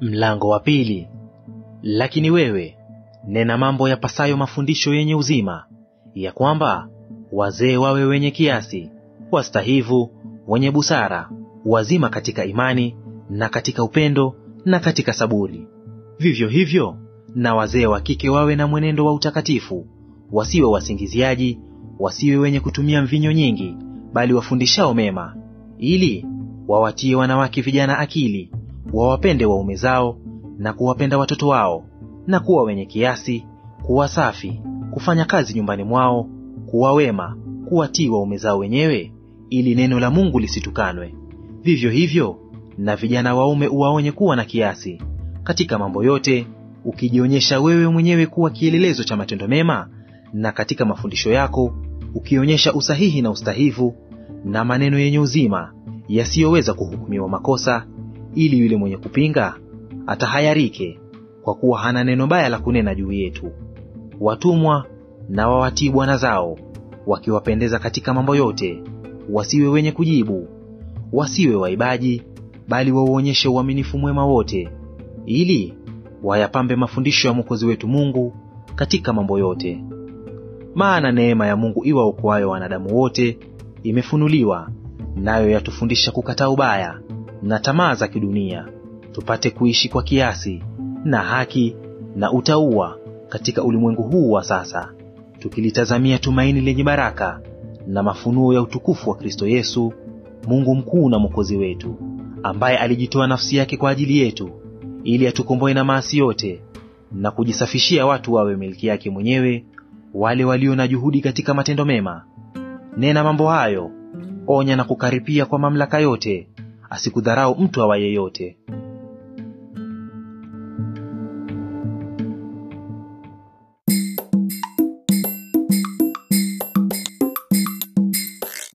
Mlango wa pili. Lakini wewe nena mambo yapasayo mafundisho yenye uzima, ya kwamba wazee wawe wenye kiasi, wastahivu, wenye busara, wazima katika imani na katika upendo na katika saburi. Vivyo hivyo na wazee wa kike wawe na mwenendo wa utakatifu, wasiwe wasingiziaji, wasiwe wenye kutumia mvinyo nyingi, bali wafundishao mema, ili wawatie wanawake vijana akili, wawapende waume zao na kuwapenda watoto wao, na kuwa wenye kiasi, kuwa safi, kufanya kazi nyumbani mwao, kuwa wema, kuwatii waume zao wenyewe, ili neno la Mungu lisitukanwe. Vivyo hivyo na vijana waume uwaonye kuwa na kiasi katika mambo yote, ukijionyesha wewe mwenyewe kuwa kielelezo cha matendo mema, na katika mafundisho yako ukionyesha usahihi na ustahivu na maneno yenye uzima yasiyoweza kuhukumiwa makosa, ili yule mwenye kupinga atahayarike, kwa kuwa hana neno baya la kunena juu yetu. Watumwa na wawatii bwana zao, wakiwapendeza katika mambo yote, wasiwe wenye kujibu, wasiwe waibaji, bali wauonyeshe uaminifu mwema wote, ili wayapambe mafundisho ya Mwokozi wetu Mungu katika mambo yote. Maana neema ya Mungu iwaokoayo wanadamu wote imefunuliwa, nayo yatufundisha kukataa ubaya na tamaa za kidunia, tupate kuishi kwa kiasi na haki na utauwa katika ulimwengu huu wa sasa, tukilitazamia tumaini lenye baraka na mafunuo ya utukufu wa Kristo Yesu, Mungu mkuu na Mwokozi wetu, ambaye alijitoa nafsi yake kwa ajili yetu, ili atukomboe na maasi yote na kujisafishia watu wawe milki yake mwenyewe, wale walio na juhudi katika matendo mema. Nena mambo hayo, onya na kukaripia kwa mamlaka yote, asikudharau mtu awa yeyote.